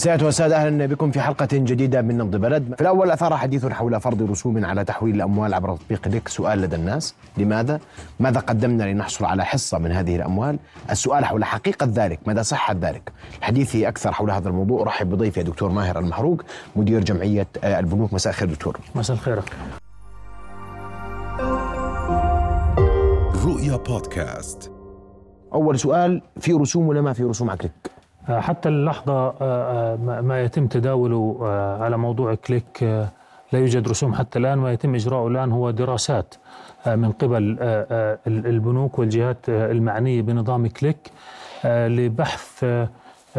سيادة والسادة أهلا بكم في حلقة جديدة من نبض بلد. في الأول أثار حديث حول فرض رسوم على تحويل الأموال عبر تطبيق ليك سؤال لدى الناس. لماذا؟ ماذا قدمنا لنحصل على حصة من هذه الأموال؟ السؤال حول حقيقة ذلك مدى صحة ذلك؟ حديثي أكثر حول هذا الموضوع. أرحب بضيفي دكتور ماهر المحروق مدير جمعية البنوك. مساء الخير دكتور. مساء الخير. رؤيا بودكاست. أول سؤال في رسوم ولا ما في رسوم على كليك؟ آه، حتى اللحظة آه، آه، ما يتم تداوله على موضوع كليك لا يوجد رسوم حتى الآن ما يتم إجراءه الآن هو دراسات من قبل البنوك والجهات المعنية بنظام كليك لبحث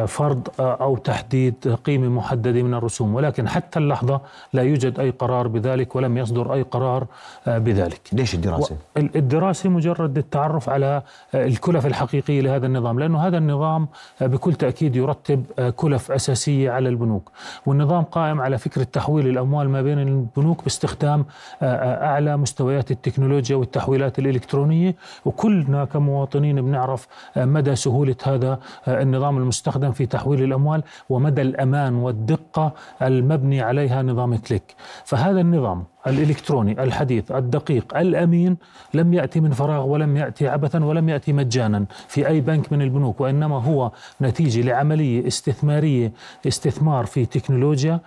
فرض أو تحديد قيمة محددة من الرسوم. ولكن حتى اللحظة لا يوجد أي قرار بذلك ولم يصدر أي قرار بذلك. ليش الدراسة؟ الدراسة مجرد التعرف على الكلف الحقيقية لهذا النظام لأنه هذا النظام بكل تأكيد يرتب كلف أساسية على البنوك. والنظام قائم على فكرة تحويل الأموال ما بين البنوك باستخدام أعلى مستويات التكنولوجيا والتحويلات الإلكترونية. وكلنا كمواطنين بنعرف مدى سهولة هذا النظام المستخدم. يستخدم في تحويل الأموال ومدى الأمان والدقة المبني عليها نظام كليك. فهذا النظام الإلكتروني الحديث الدقيق الأمين لم يأتي من فراغ ولم يأتي عبثا ولم يأتي مجانا في أي بنك من البنوك وإنما هو نتيجة لعملية استثمارية استثمار في تكنولوجيا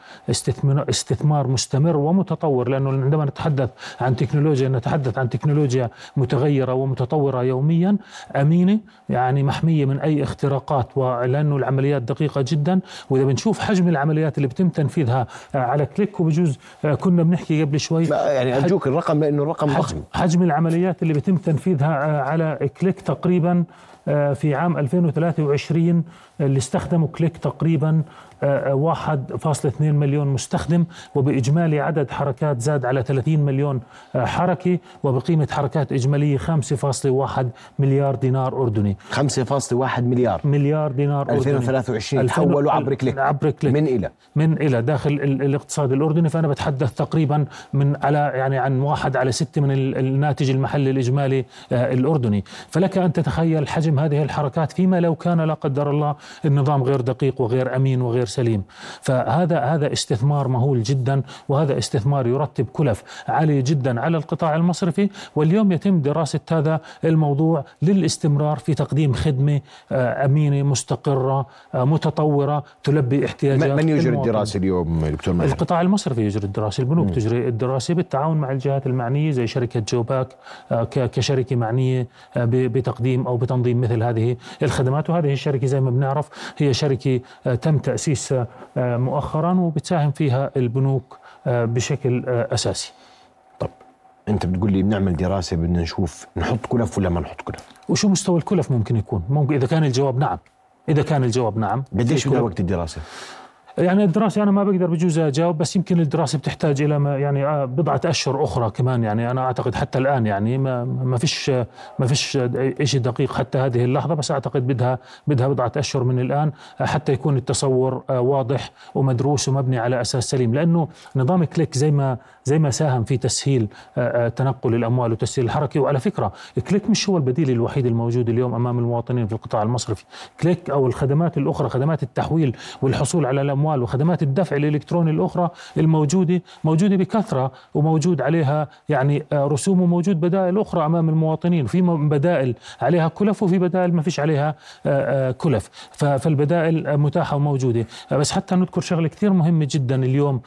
استثمار, مستمر ومتطور لأنه عندما نتحدث عن تكنولوجيا نتحدث عن تكنولوجيا متغيرة ومتطورة يوميا أمينة يعني محمية من أي اختراقات ولأنه العمليات دقيقة جدا. وإذا بنشوف حجم العمليات اللي بتم تنفيذها على كليك وبجوز كنا بنحكي قبل شوي. يعني أرجوك الرقم لأنه الرقم ضخم. حجم العمليات اللي بيتم تنفيذها على كليك تقريبا في عام 2023 اللي استخدموا كليك تقريبا 1.2 مليون مستخدم وبإجمالي عدد حركات زاد على 30 مليون آه، حركة وبقيمة حركات إجمالية 5.1 مليار دينار أردني. 5.1 مليار. مليار دينار أردني. 2023 تحولوا عبر كليك. عبر كليك. من إلى. من إلى. داخل الاقتصاد الأردني. فأنا بتحدث تقريبا من على يعني عن واحد على ستة من الناتج المحلي الإجمالي آه، الأردني. فلك أن تتخيل حجم هذه الحركات فيما لو كان لا قدر الله النظام غير دقيق وغير أمين وغير سليم فهذا هذا استثمار مهول جدا وهذا استثمار يرتب كلف عالية جدا على القطاع المصرفي واليوم يتم دراسة هذا الموضوع للاستمرار في تقديم خدمة آه، أمينة مستقرة آه، متطورة تلبي احتياجات من يجري الدراسة اليوم دكتور مهر؟ القطاع المصرفي يجري الدراسة البنوك م. تجري الدراسة بالتعاون مع الجهات المعنية زي شركة جوباك آه، كشركة معنية بتقديم أو بتنظيم مثل هذه الخدمات وهذه الشركة زي ما بنعرف هي شركة تم تأسيس آه، مؤخرا وبتساهم فيها البنوك آه، بشكل آه، أساسي. طب أنت بتقول لي بنعمل دراسة بدنا نشوف نحط كلف ولا ما نحط كلف؟ وشو مستوى الكلف ممكن يكون؟ ممكن إذا كان الجواب نعم. إذا كان الجواب نعم قديش بدها وقت الدراسة؟ يعني الدراسة أنا ما بقدر بجوز أجاوب بس يمكن الدراسة بتحتاج إلى ما يعني آه، بضعة أشهر أخرى كمان يعني. أنا أعتقد حتى الآن يعني ما ما فيش ما فيش شيء دقيق حتى هذه اللحظة بس أعتقد بدها بدها بضعة أشهر من الآن آه، حتى يكون التصور آه، واضح ومدروس ومبني على أساس سليم. لأنه نظام كليك زي ما زي ما ساهم في تسهيل تنقل الأموال وتسهيل الحركة. وعلى فكرة كليك مش هو البديل الوحيد الموجود اليوم أمام المواطنين في القطاع المصرفي. كليك أو الخدمات الأخرى خدمات التحويل والحصول على الأموال الاموال وخدمات الدفع الإلكتروني الأخرى الموجودة موجودة بكثرة وموجود عليها يعني آه، رسوم وموجود بدائل أخرى أمام المواطنين. في بدائل عليها كلف وفي بدائل ما فيش عليها آه، آه، كلف. فالبدائل متاحة وموجودة. بس حتى نذكر شغلة كثير مهمة جدا اليوم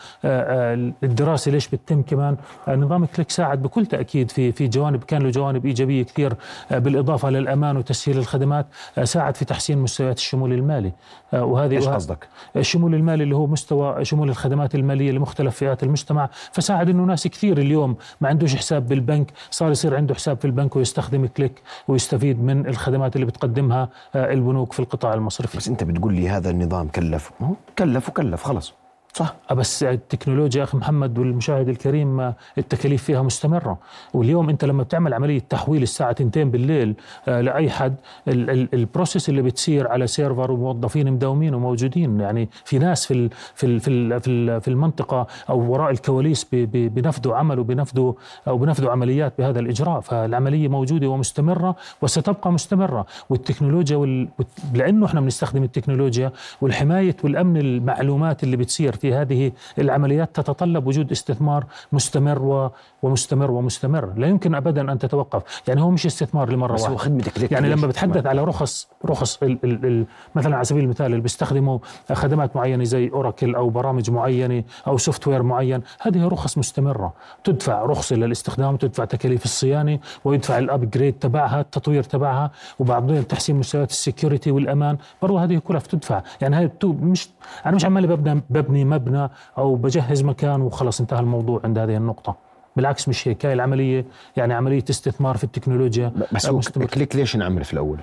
الدراسة ليش بتتم كمان. نظام كليك ساعد بكل تأكيد في في جوانب كان له جوانب إيجابية كثير بالإضافة للأمان وتسهيل الخدمات ساعد في تحسين مستويات الشمول المالي. وهذه إيش قصدك؟ الشمول المالي اللي هو مستوى شمول الخدمات المالية لمختلف فئات المجتمع. فساعد إنه ناس كثير اليوم ما عندوش حساب بالبنك صار يصير عنده حساب في البنك ويستخدم كليك ويستفيد من الخدمات اللي بتقدمها آه، البنوك في القطاع المصرفي. بس أنت بتقول لي هذا النظام كلف. كلف وكلف خلص صح. بس التكنولوجيا أخي محمد والمشاهد الكريم التكاليف فيها مستمرة. واليوم أنت لما بتعمل عملية تحويل الساعة 2 بالليل آه، لأي حد ال process اللي بتصير على server وموظفين مداومين وموجودين. يعني في ناس في في في في المنطقة أو وراء الكواليس بنفذوا عمل وبنفذوا أو بنفذوا عمليات بهذا الإجراء. فالعملية موجودة ومستمرة وستبقى مستمرة. والتكنولوجيا وال... لأنه إحنا بنستخدم التكنولوجيا والحماية والأمن المعلومات اللي بتصير في هذه العمليات تتطلب وجود استثمار مستمر. ومستمر ومستمر. لا يمكن ابدا أن تتوقف. يعني هو مش استثمار لمرة بس واحدة. هو خدمتك يعني لما بتحدث على رخص رخص ال... ال... ال... مثلا على سبيل المثال اللي بيستخدموا خدمات معينة زي أوراكل أو برامج معينة أو software معين هذه رخص مستمرة. تدفع رخصه للاستخدام تدفع تكاليف الصيانة ويدفع ال upgrade تبعها التطوير تبعها وبعدين تحسين مستويات ال security والأمان. برضه هذه كلها بتدفع. يعني هاي مش أنا مش عمالي ببني ببني مبنى أو بجهز مكان وخلص انتهى الموضوع عند هذه النقطة. بالعكس مش هيك هاي العملية يعني عملية استثمار في التكنولوجيا بس كليك ليش انعمل في الأول؟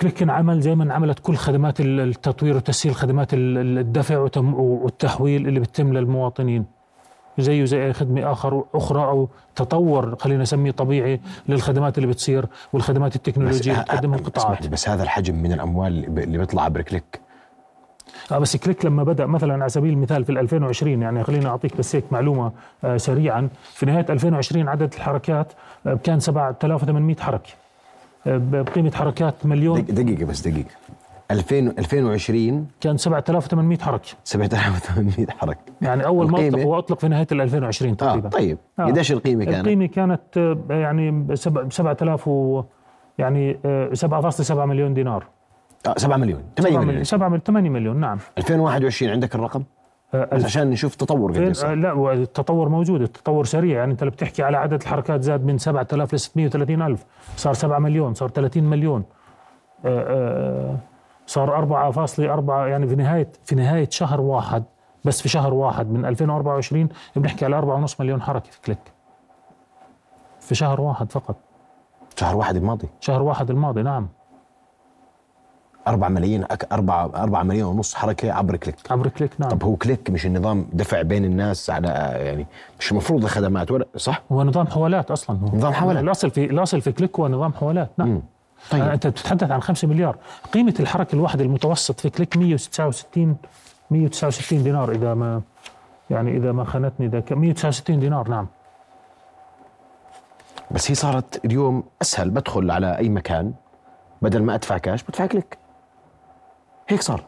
كليك انعمل زي ما انعملت كل خدمات التطوير وتسهيل خدمات الدفع والتحويل اللي بتتم للمواطنين. زيه زي أي خدمة آخر أخرى أو تطور خلينا نسميه طبيعي للخدمات اللي بتصير والخدمات التكنولوجية اللي بتقدمها القطاعات بس هذا الحجم من الأموال اللي بيطلع عبر كليك؟ آه بس كليك لما بدأ مثلا على سبيل المثال في 2020 يعني خليني أعطيك بس هيك معلومة آه سريعا. في نهاية 2020 عدد الحركات آه كان 7800 حركة. آه بقيمة حركات مليون. دقيقة بس دقيقة. 2000 2020 كان 7800 حركة. 7800 حركة. يعني أول ما اطلق هو اطلق في نهاية 2020 تقريبا آه طيب. آه. قديش القيمة كانت؟ القيمة كانت آه، يعني 7000 و يعني 7.7 آه، مليون دينار. آه 7 مليون 8 مليون. 7 8 مليون نعم. 2021 عندك الرقم؟ آه بس عشان نشوف تطور آه لا التطور موجود التطور سريع. يعني انت اللي بتحكي على عدد الحركات زاد من 7000 ل 630 ألف. صار 7 مليون صار 30 مليون. آه صار 4.4 يعني في نهاية في نهاية شهر واحد بس في شهر واحد من 2024 بنحكي على 4.5 مليون حركة في كليك. في شهر واحد فقط. شهر واحد الماضي. شهر واحد الماضي نعم. 4 ملايين أك 4 4 ملايين ونص حركة عبر كليك. عبر كليك نعم. طب هو كليك مش النظام دفع بين الناس على يعني مش المفروض الخدمات ولا صح؟ هو نظام حوالات أصلا. هو نظام حوالات. الأصل في الأصل في كليك هو نظام حوالات نعم. مم. طيب. أنت بتتحدث عن 5 مليار. قيمة الحركة الواحده المتوسط في كليك 169 169 دينار إذا ما يعني إذا ما خانتني الذاكرة 169 دينار نعم. بس هي صارت اليوم أسهل. بدخل على أي مكان بدل ما أدفع كاش بدفع كليك. هيك صار.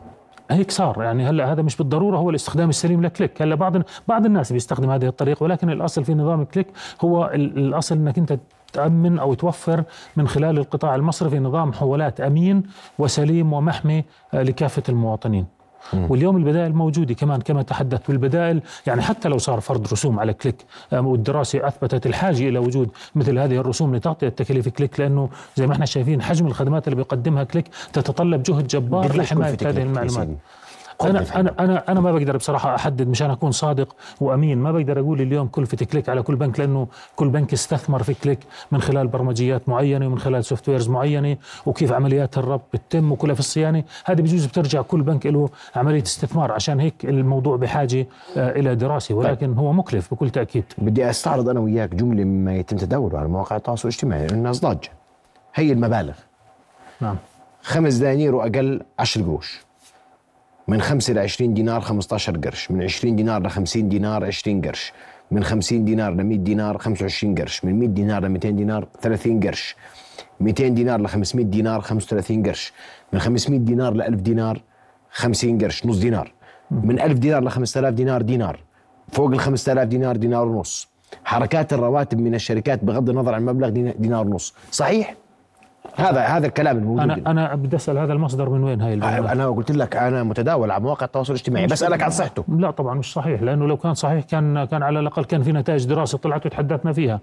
هيك صار. يعني هلا هذا مش بالضرورة هو الاستخدام السليم لكليك. هلا بعض بعض الناس بيستخدم هذه الطريقة ولكن الأصل في نظام كليك هو الأصل إنك أنت تأمن أو توفر من خلال القطاع المصرفي نظام حوالات أمين وسليم ومحمي آه، لكافة المواطنين. واليوم البدائل موجودة كمان كما تحدثت والبدائل يعني حتى لو صار فرض رسوم على كليك آه، والدراسة أثبتت الحاجة إلى وجود مثل هذه الرسوم لتغطية تكاليف كليك لأنه زي ما إحنا شايفين حجم الخدمات اللي بيقدمها كليك تتطلب جهد جبار لحماية هذه المعلومات. أنا أنا أنا أنا ما بقدر بصراحة أحدد مشان أكون صادق وأمين. ما بقدر أقول اليوم كلفه كليك على كل بنك لأنه كل بنك استثمر في كليك من خلال برمجيات معينة ومن خلال softwares معينة وكيف عمليات الربط بتتم وكلها في الصيانة. هذه بجوز بترجع كل بنك له عملية استثمار. عشان هيك الموضوع بحاجة آه، إلى دراسة طيب. ولكن هو مكلف بكل تأكيد. بدي أستعرض أنا وياك جملة مما يتم تداوله على مواقع التواصل الاجتماعي الناس ضاجة. هي المبالغ. نعم. خمس دنانير وأقل 10 قروش. من 5 ل 20 دينار 15 قرش من 20 دينار ل 50 دينار 20 قرش من 50 دينار ل 100 دينار 25 قرش من 100 دينار ل 200 دينار 30 قرش 200 دينار ل 500 دينار 35 قرش من 500 دينار ل 1000 دينار 50 قرش نص دينار من 1000 دينار ل 5000 دينار دينار فوق ال 5000 دينار دينار ونص. حركات الرواتب من الشركات بغض النظر عن المبلغ دينار ونص صحيح؟ هذا هذا الكلام الموجود أنا أنا بدي أسأل هذا المصدر من وين هاي البيانات أنا قلت لك أنا متداول على مواقع التواصل الاجتماعي. بسألك عن صحته. لا طبعا مش صحيح لأنه لو كان صحيح كان كان على الأقل كان في نتائج دراسة طلعت وتحدثنا فيها.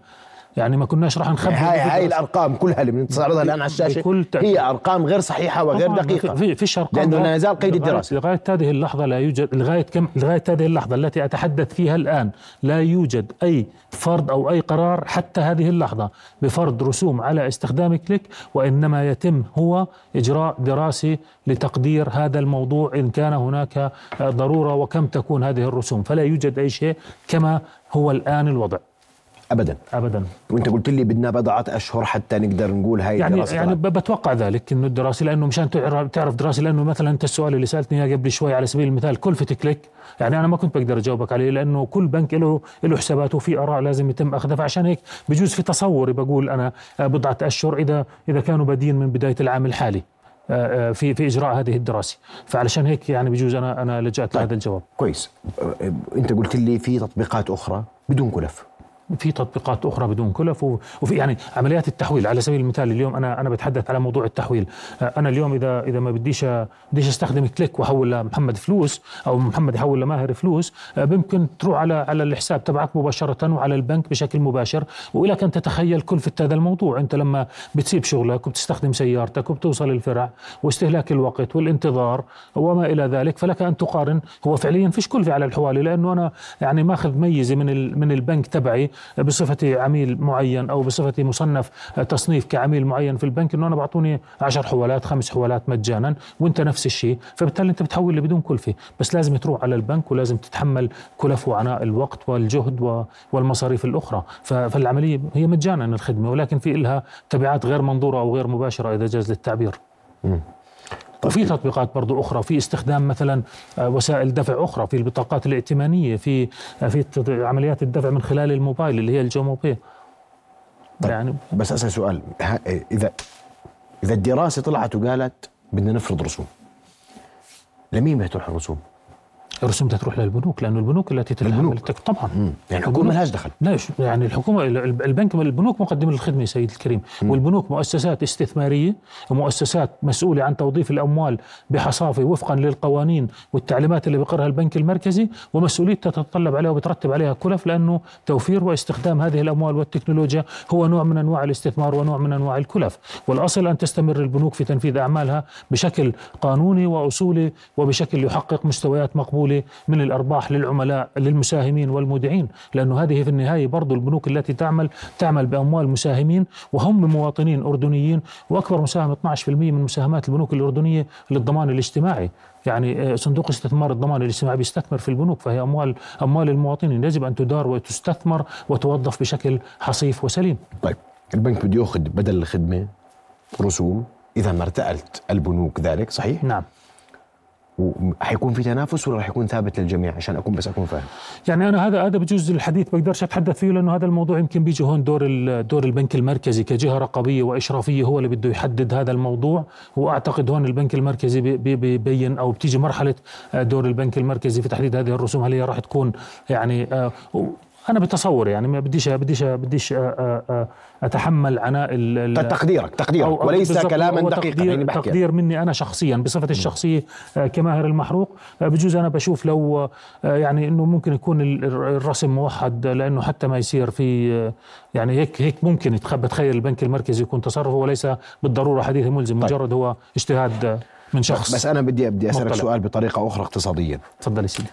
يعني ما كناش راح نخبي هاي هاي الأرقام كلها اللي بنستعرضها الآن على الشاشة هي أرقام غير صحيحة وغير دقيقة. في فيش أرقام لأنه لا نزال قيد الدراسة. لغاية هذه اللحظة لا يوجد لغاية كم؟ لغاية هذه اللحظة التي أتحدث فيها الآن لا يوجد أي فرض أو أي قرار حتى هذه اللحظة بفرض رسوم على استخدام كليك وإنما يتم هو إجراء دراسي لتقدير هذا الموضوع إن كان هناك ضرورة وكم تكون هذه الرسوم. فلا يوجد أي شيء كما هو الآن الوضع. ابدا. ابدا. وأنت قلت لي بدنا بضعه أشهر حتى نقدر نقول هاي يعني الدراسة يعني بتوقع ذلك إنه الدراسة لأنه مشان تعرف تعرف دراسة لأنه مثلا أنت السؤال اللي سألتني إياه قبل شوي على سبيل المثال كلفه كليك يعني أنا ما كنت بقدر أجاوبك عليه لأنه كل بنك له له حساباته وفي آراء لازم يتم أخذها. فعشان هيك بجوز في تصوري بقول أنا بضعة أشهر اذا إذا كانوا بادين من بداية العام الحالي آه، آه، في في إجراء هذه الدراسة. فعلشان هيك يعني بجوز أنا أنا لجأت طيب. لهذا الجواب. كويس. آه، أنت قلت لي في تطبيقات أخرى بدون كلف. في تطبيقات أخرى بدون كلف وفي يعني عمليات التحويل. على سبيل المثال اليوم أنا أنا بتحدث على موضوع التحويل. آه، أنا اليوم اذا إذا ما بديش بديش أستخدم كليك وأحول لمحمد فلوس أو محمد يحول لماهر فلوس ممكن آه، تروح على على الحساب تبعك مباشرة وعلى البنك بشكل مباشر والك ان تتخيل كلفة هذا الموضوع. أنت لما بتسيب شغلك وبتستخدم سيارتك وبتوصل الفرع واستهلاك الوقت والانتظار وما إلى ذلك فلك أن تقارن هو فعليا فيش كلفة على الحوالي لأنه أنا يعني ماخذ ميزة من من البنك تبعي بصفتي عميل معين أو بصفتي مصنف تصنيف كعميل معين في البنك إنه أنا بعطوني 10 حوالات خمس حوالات مجانا وأنت نفس الشيء. فبالتالي أنت بتحول لي بدون كلفة. بس لازم تروح على البنك ولازم تتحمل كلف وعناء الوقت والجهد والمصاريف الأخرى. فالعملية هي مجانا الخدمة ولكن في لها تبعات غير منظورة أو غير مباشرة إذا جاز للتعبير. وفي تطبيقات برضو أخرى في استخدام مثلا آه، وسائل دفع أخرى في البطاقات الائتمانية في آه، في عمليات الدفع من خلال الموبايل اللي هي الجوموبي طيب يعني بس أسأل سؤال إذا إذا الدراسة طلعت وقالت بدنا نفرض رسوم لمين بتروح الرسوم؟ الرسوم تروح للبنوك لأنه البنوك التي تتحمل طبعا. مم. يعني الحكومة ما لهاش دخل. لا يعني الحكومة البنك البنوك مقدمة للخدمة سيدي الكريم. مم. والبنوك مؤسسات استثمارية ومؤسسات مسؤولة عن توظيف الأموال بحصافة وفقا للقوانين والتعليمات اللي بقرها البنك المركزي ومسؤوليتها تتطلب عليها وبترتب عليها كلف لأنه توفير واستخدام هذه الأموال والتكنولوجيا هو نوع من أنواع الاستثمار ونوع من أنواع الكلف. والأصل أن تستمر البنوك في تنفيذ أعمالها بشكل قانوني وأصولي وبشكل يحقق مستويات مقبولة من الأرباح للعملاء للمساهمين والمودعين لأنه هذه في النهاية برضو البنوك التي تعمل تعمل بأموال مساهمين وهم مواطنين أردنيين وأكبر مساهم 12% من مساهمات البنوك الأردنية للضمان الاجتماعي يعني آه، صندوق استثمار الضمان الاجتماعي بيستثمر في البنوك فهي أموال أموال المواطنين يجب أن تدار وتستثمر وتوظف بشكل حصيف وسليم. طيب البنك بده يأخذ بدل الخدمة رسوم إذا ما ارتألت البنوك ذلك صحيح؟ نعم. وحيكون في تنافس ولا راح يكون ثابت للجميع عشان أكون بس أكون فاهم؟ يعني أنا هذا هذا بجوز الحديث بقدرش أتحدث فيه لأنه هذا الموضوع يمكن بيجي هون دور دور البنك المركزي كجهه رقابيه وإشرافية هو اللي بده يحدد هذا الموضوع. وأعتقد هون البنك المركزي بيبين أو بتيجي مرحلة آه، دور البنك المركزي في تحديد هذه الرسوم هل هي راح تكون يعني آه، أنا بتصور يعني ما بديش بديش بديش أتحمل عناء تقديرك تقديرك. أو وليس كلاما دقيقا تقدير, يعني بحكي. تقدير مني أنا شخصيا بصفتي الشخصية كماهر المحروق. بجوز أنا بشوف لو يعني إنه ممكن يكون الرسم موحد لأنه حتى ما يصير في يعني هيك هيك ممكن بتخيل البنك المركزي يكون تصرفه وليس بالضرورة حديث ملزم طيب. مجرد هو اجتهاد من شخص. بس أنا بدي بدي أسألك سؤال بطريقة أخرى اقتصاديا. تفضل سيدي.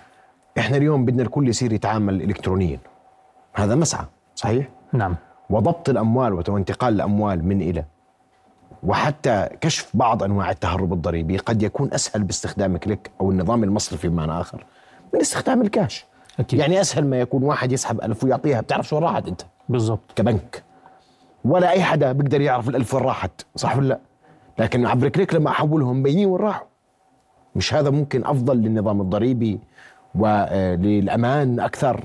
إحنا اليوم بدنا الكل يصير يتعامل الكترونيا. هذا مسعى صحيح؟ نعم. وضبط الأموال وانتقال الأموال من إلى وحتى كشف بعض أنواع التهرب الضريبي قد يكون أسهل باستخدام كليك أو النظام المصرفي بمعنى آخر من استخدام الكاش. أكيد. يعني أسهل ما يكون واحد يسحب ألف ويعطيها بتعرف شو راحت أنت؟ بالضبط. كبنك. ولا أي حدا بيقدر يعرف الألف وين راحت صح ولا لا؟ لكن عبر كليك لما أحولهم بينين وين راحوا. مش هذا ممكن أفضل للنظام الضريبي وللأمان أكثر.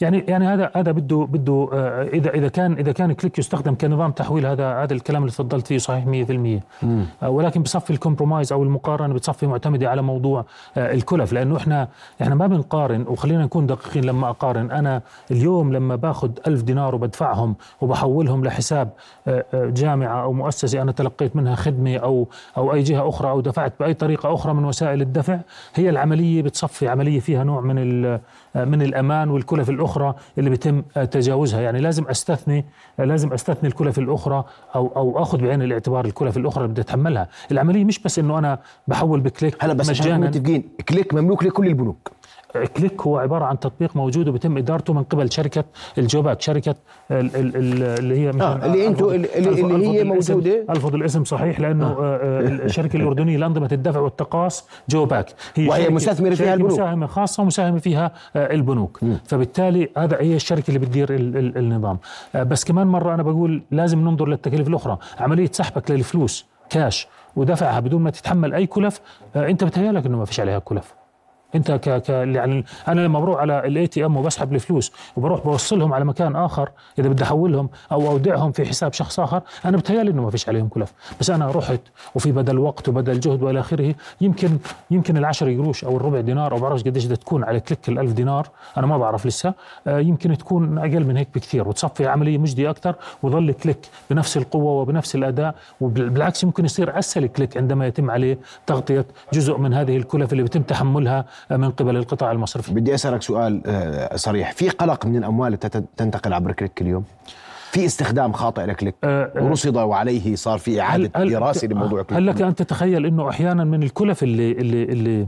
يعني يعني هذا هذا بده بده آه، إذا إذا كان إذا كان كليك يستخدم كنظام تحويل هذا هذا الكلام اللي تفضلت فيه صحيح 100% آه، ولكن بصفي ال compromise أو المقارنة بتصفي معتمدة على موضوع آه، الكلف. لأنه إحنا إحنا ما بنقارن وخلينا نكون دقيقين لما أقارن. أنا اليوم لما باخذ ألف دينار وبدفعهم وبحولهم لحساب جامعة أو مؤسسة أنا تلقيت منها خدمة أو أو أي جهة أخرى أو دفعت بأي طريقة أخرى من وسائل الدفع هي العملية بتصفي عملية فيها نوع من من الأمان والكلف الأخرى اللي بيتم تجاوزها. يعني لازم أستثني لازم أستثني الكلف الأخرى أو أو أخذ بعين الاعتبار الكلف الأخرى اللي بدي أتحملها. العملية مش بس إنه أنا بحول بكليك هلا بس مجانا. متفقين كليك مملوك لكل البنوك. كليك هو عبارة عن تطبيق موجود وبيتم إدارته من قبل شركة الجوباك شركة اللي هي آه اللي أنتم اللي, اللي هي موجودة. الفض الاسم صحيح لأنه آه. آه الشركة الأردنية لانظمه الدفع والتقاص جوباك هي وهي مستثمرة فيها البنوك. مساهمة خاصة مساهمه فيها آه البنوك. م. فبالتالي هذا هي الشركة اللي بتدير النظام. آه بس كمان مرة أنا بقول لازم ننظر للتكاليف الأخرى. عملية سحبك للفلوس كاش ودفعها بدون ما تتحمل أي كلف آه أنت بتهيألك إنه ما فيش عليها كلف. انت ك ك يعني أنا لما بروح على ال ATM وبسحب الفلوس وبروح بوصلهم على مكان آخر إذا بدي أحولهم أو أودعهم في حساب شخص آخر أنا بتهيألي إنه ما فيش عليهم كلف. بس أنا رحت وفي بدل وقت وبدل جهد وإلى آخره يمكن يمكن ال10 قروش أو الربع دينار أو بعرفش قديش بدها تكون على كليك ال1000 دينار أنا ما بعرف لسه. آه يمكن تكون أقل من هيك بكثير وتصفي عملية مجدية أكثر وظل كليك بنفس القوة وبنفس الأداء وبالعكس ممكن يصير أسهل كليك عندما يتم عليه تغطية جزء من هذه الكلف اللي بيتم تحملها من قبل القطاع المصرفي. بدي أسألك سؤال آه، صريح. في قلق من الأموال تنتقل عبر كليك اليوم في استخدام خاطئ لكليك؟ أه, آه، ورصد وعليه صار في إعادة هل دراسة لموضوع كليك هل لك أن تتخيل إنه أحيانا من الكلف اللي اللي اللي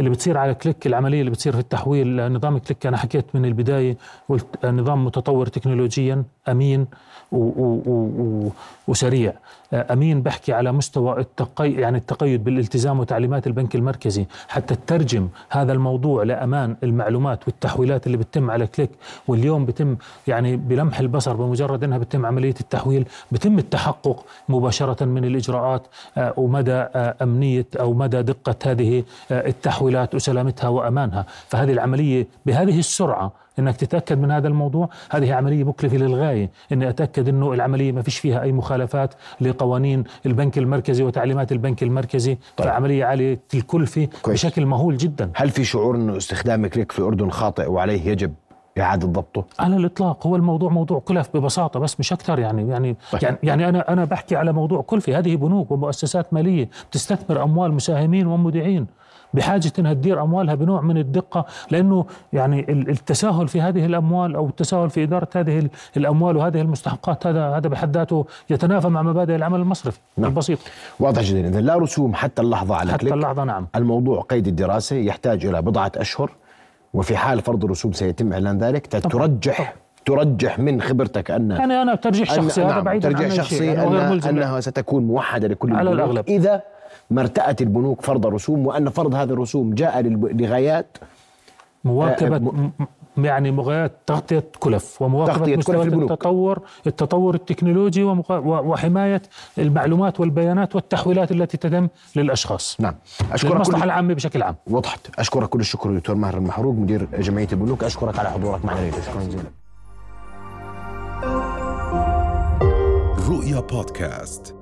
اللي بتصير على كليك العملية اللي بتصير في التحويل نظام كليك أنا حكيت من البداية قلت نظام متطور تكنولوجيا أمين و و و وسريع. أمين بحكي على مستوى التقي يعني التقيد بالالتزام وتعليمات البنك المركزي. حتى تترجم هذا الموضوع لأمان المعلومات والتحويلات اللي بتتم على كليك. واليوم بتم يعني بلمح البصر بمجرد إنها بتم عملية التحويل بتم التحقق مباشرة من الإجراءات آه، ومدى آه، أمنية أو مدى دقة هذه آه، التحويلات وسلامتها وأمانها. فهذه العملية بهذه السرعة إنك تتأكد من هذا الموضوع. هذه عملية مكلفة للغاية. إني أتأكد إنه العملية ما فيش فيها أي مخالفات لقوانين البنك المركزي وتعليمات البنك المركزي. طيب. فعملية عالية الكلفه كويس. بشكل مهول جدا. هل في شعور إنه استخدام كليك في الاردن خاطئ وعليه يجب إعادة ضبطه؟ على الإطلاق. هو الموضوع موضوع كلف ببساطة بس مش أكثر يعني. يعني طيب. يعني, يعني أنا أنا بحكي على موضوع كلفة هذه بنوك ومؤسسات مالية تستثمر أموال مساهمين ومودعين بحاجة أنها تدير أموالها بنوع من الدقة لأنه يعني التساهل في هذه الأموال أو التساهل في إدارة هذه الأموال وهذه المستحقات هذا هذا بحد ذاته يتنافى مع مبادئ العمل المصرفي نعم. البسيط. واضح جدا. إذا لا رسوم حتى اللحظة على حتى كليك. اللحظة نعم. الموضوع قيد الدراسة يحتاج إلى بضعة أشهر وفي حال فرض الرسوم سيتم إعلان ذلك ترجح ترجح من خبرتك ان يعني أنا ترجيح شخصي هذا نعم بعيد ترجيح شخصي يعني أن انها ستكون موحدة لكل على الأغلب. إذا ما ارتأت البنوك فرض رسوم وأن فرض هذه الرسوم جاء لغايات مواكبة آه، يعني مغايات تغطية كلف ومواكبة مستوى التطور التطور التكنولوجي وحماية المعلومات والبيانات والتحويلات التي تتم للأشخاص. نعم. أشكرك المصلحة العامة بشكل عام. وضحت. أشكرك كل الشكر دكتور ماهر المحروق مدير جمعية البنوك. أشكرك على حضورك معنا شكرا جزيلا. رؤيا بودكاست.